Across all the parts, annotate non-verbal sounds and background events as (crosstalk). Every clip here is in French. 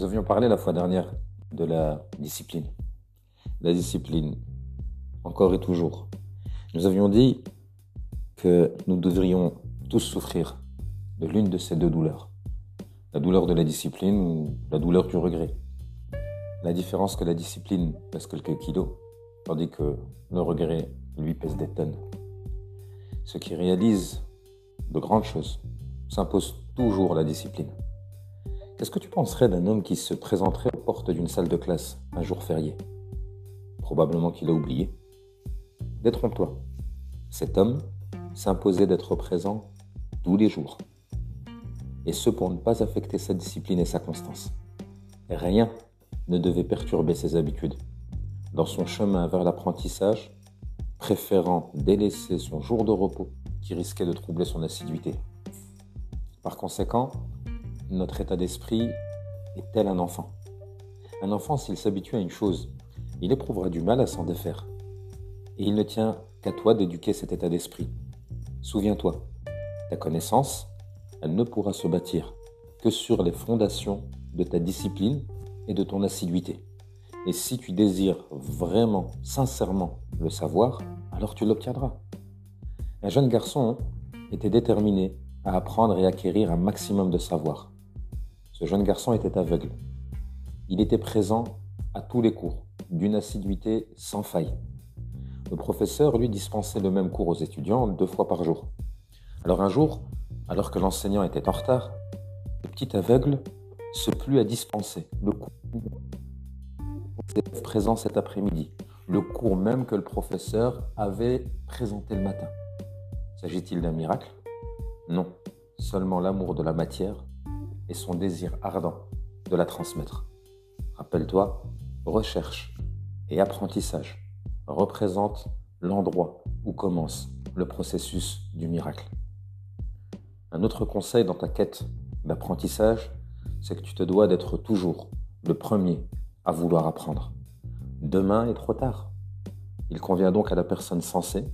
Nous avions parlé la fois dernière de la discipline. La discipline, encore et toujours. Nous avions dit que nous devrions tous souffrir de l'une de ces deux douleurs. La douleur de la discipline ou la douleur du regret. La différence que la discipline pèse quelques kilos, tandis que le regret, lui, pèse des tonnes. Ce qui réalise de grandes choses s'impose toujours la discipline. Qu'est-ce que tu penserais d'un homme qui se présenterait aux portes d'une salle de classe un jour férié? Probablement qu'il a oublié. Détrompe-toi. Cet homme s'imposait d'être présent tous les jours. Et ce pour ne pas affecter sa discipline et sa constance. Rien ne devait perturber ses habitudes. Dans son chemin vers l'apprentissage, préférant délaisser son jour de repos qui risquait de troubler son assiduité. Par conséquent, notre état d'esprit est tel un enfant. Un enfant, s'il s'habitue à une chose, il éprouvera du mal à s'en défaire. Et il ne tient qu'à toi d'éduquer cet état d'esprit. Souviens-toi, ta connaissance, elle ne pourra se bâtir que sur les fondations de ta discipline et de ton assiduité. Et si tu désires vraiment, sincèrement le savoir, alors tu l'obtiendras. Un jeune garçon était déterminé à apprendre et acquérir un maximum de savoir. Ce jeune garçon était aveugle. Il était présent à tous les cours, d'une assiduité sans faille. Le professeur lui dispensait le même cours aux étudiants deux fois par jour. Alors un jour, alors que l'enseignant était en retard, le petit aveugle se plut à dispenser le cours présent cet après-midi, le cours même que le professeur avait présenté le matin. S'agit-il d'un miracle? Non, seulement l'amour de la matière et son désir ardent de la transmettre. Rappelle-toi, recherche et apprentissage représentent l'endroit où commence le processus du miracle. Un autre conseil dans ta quête d'apprentissage, c'est que tu te dois d'être toujours le premier à vouloir apprendre. Demain est trop tard. Il convient donc à la personne sensée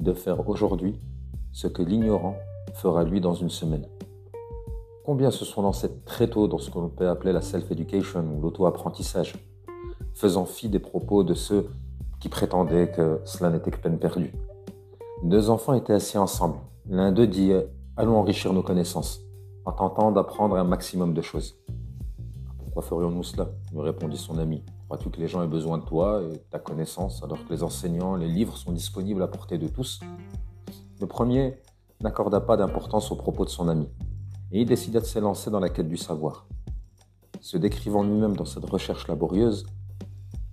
de faire aujourd'hui ce que l'ignorant fera lui dans une semaine. Combien se sont lancés très tôt dans ce qu'on peut appeler la self-education ou l'auto-apprentissage, faisant fi des propos de ceux qui prétendaient que cela n'était que peine perdue? Deux enfants étaient assis ensemble. L'un d'eux dit Allons enrichir nos connaissances, en tentant d'apprendre un maximum de choses. Pourquoi ferions-nous cela? me répondit son ami. Crois-tu que les gens aient besoin de toi et de ta connaissance alors que les enseignants, les livres sont disponibles à portée de tous? Le premier n'accorda pas d'importance aux propos de son ami et il décida de s'élancer dans la quête du savoir. Se décrivant lui-même dans cette recherche laborieuse,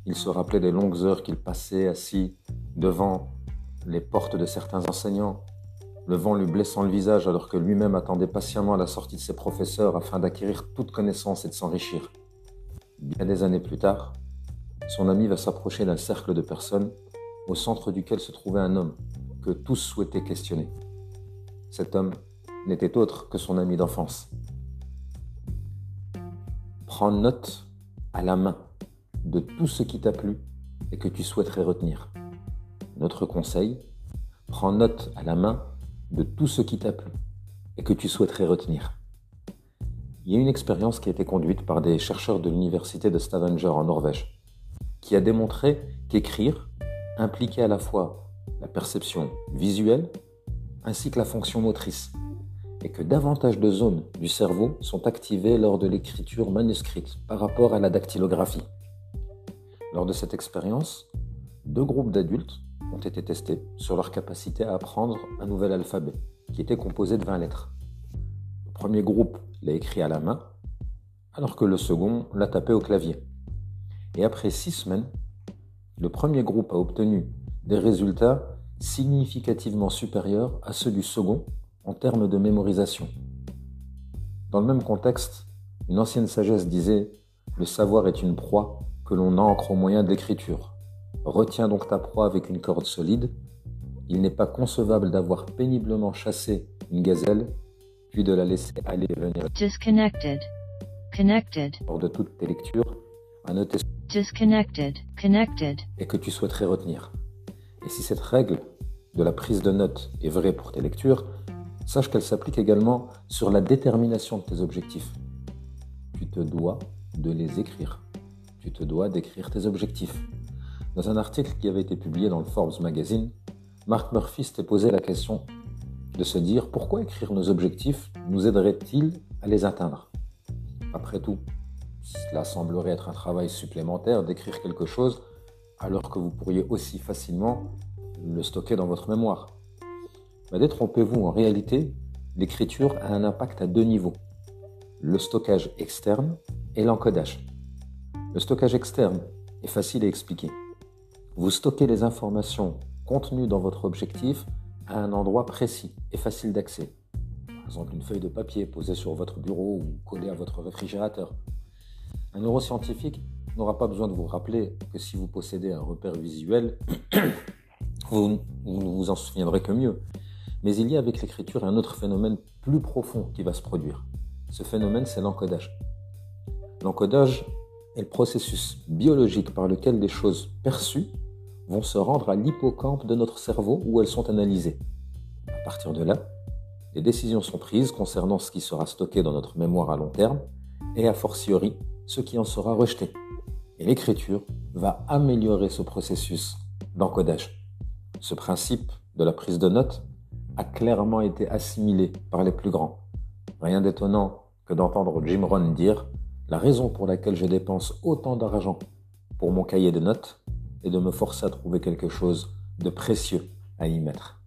il se rappelait des longues heures qu'il passait assis devant les portes de certains enseignants, le vent lui blessant le visage alors que lui-même attendait patiemment la sortie de ses professeurs afin d'acquérir toute connaissance et de s'enrichir. Bien des années plus tard, son ami va s'approcher d'un cercle de personnes au centre duquel se trouvait un homme que tous souhaitaient questionner. Cet homme n'était autre que son ami d'enfance. Prends note à la main de tout ce qui t'a plu et que tu souhaiterais retenir. Notre conseil, prends note à la main de tout ce qui t'a plu et que tu souhaiterais retenir. Il y a une expérience qui a été conduite par des chercheurs de l'université de Stavanger en Norvège, qui a démontré qu'écrire impliquait à la fois la perception visuelle ainsi que la fonction motrice, et que davantage de zones du cerveau sont activées lors de l'écriture manuscrite par rapport à la dactylographie. Lors de cette expérience, deux groupes d'adultes ont été testés sur leur capacité à apprendre un nouvel alphabet, qui était composé de 20 lettres. Le premier groupe l'a écrit à la main, alors que le second l'a tapé au clavier. Et après six semaines, le premier groupe a obtenu des résultats significativement supérieurs à ceux du second en termes de mémorisation. Dans le même contexte, une ancienne sagesse disait Le savoir est une proie que l'on ancre au moyen de l'écriture. Retiens donc ta proie avec une corde solide. Il n'est pas concevable d'avoir péniblement chassé une gazelle, puis de la laisser aller et venir. Disconnected. Connected. Lors de toutes tes lectures, à noter Disconnected. Connected. et que tu souhaiterais retenir. Et si cette règle de la prise de notes est vraie pour tes lectures, sache qu'elle s'applique également sur la détermination de tes objectifs. Tu te dois de les écrire. Tu te dois d'écrire tes objectifs. Dans un article qui avait été publié dans le Forbes magazine, Mark Murphy s'était posé la question de se dire pourquoi écrire nos objectifs nous aiderait-il à les atteindre? Après tout, cela semblerait être un travail supplémentaire d'écrire quelque chose alors que vous pourriez aussi facilement le stocker dans votre mémoire. Mais détrompez-vous, en réalité, l'écriture a un impact à deux niveaux. Le stockage externe et l'encodage. Le stockage externe est facile à expliquer. Vous stockez les informations contenues dans votre objectif à un endroit précis et facile d'accès. Par exemple, une feuille de papier posée sur votre bureau ou collée à votre réfrigérateur. Un neuroscientifique n'aura pas besoin de vous rappeler que si vous possédez un repère visuel, (coughs) vous ne vous en souviendrez que mieux. Mais il y a avec l'écriture un autre phénomène plus profond qui va se produire. Ce phénomène, c'est l'encodage. L'encodage est le processus biologique par lequel des choses perçues vont se rendre à l'hippocampe de notre cerveau où elles sont analysées. À partir de là, les décisions sont prises concernant ce qui sera stocké dans notre mémoire à long terme et a fortiori ce qui en sera rejeté. Et l'écriture va améliorer ce processus d'encodage. Ce principe de la prise de notes a clairement été assimilé par les plus grands. Rien d'étonnant que d'entendre Jim Rohn dire La raison pour laquelle je dépense autant d'argent pour mon cahier de notes est de me forcer à trouver quelque chose de précieux à y mettre.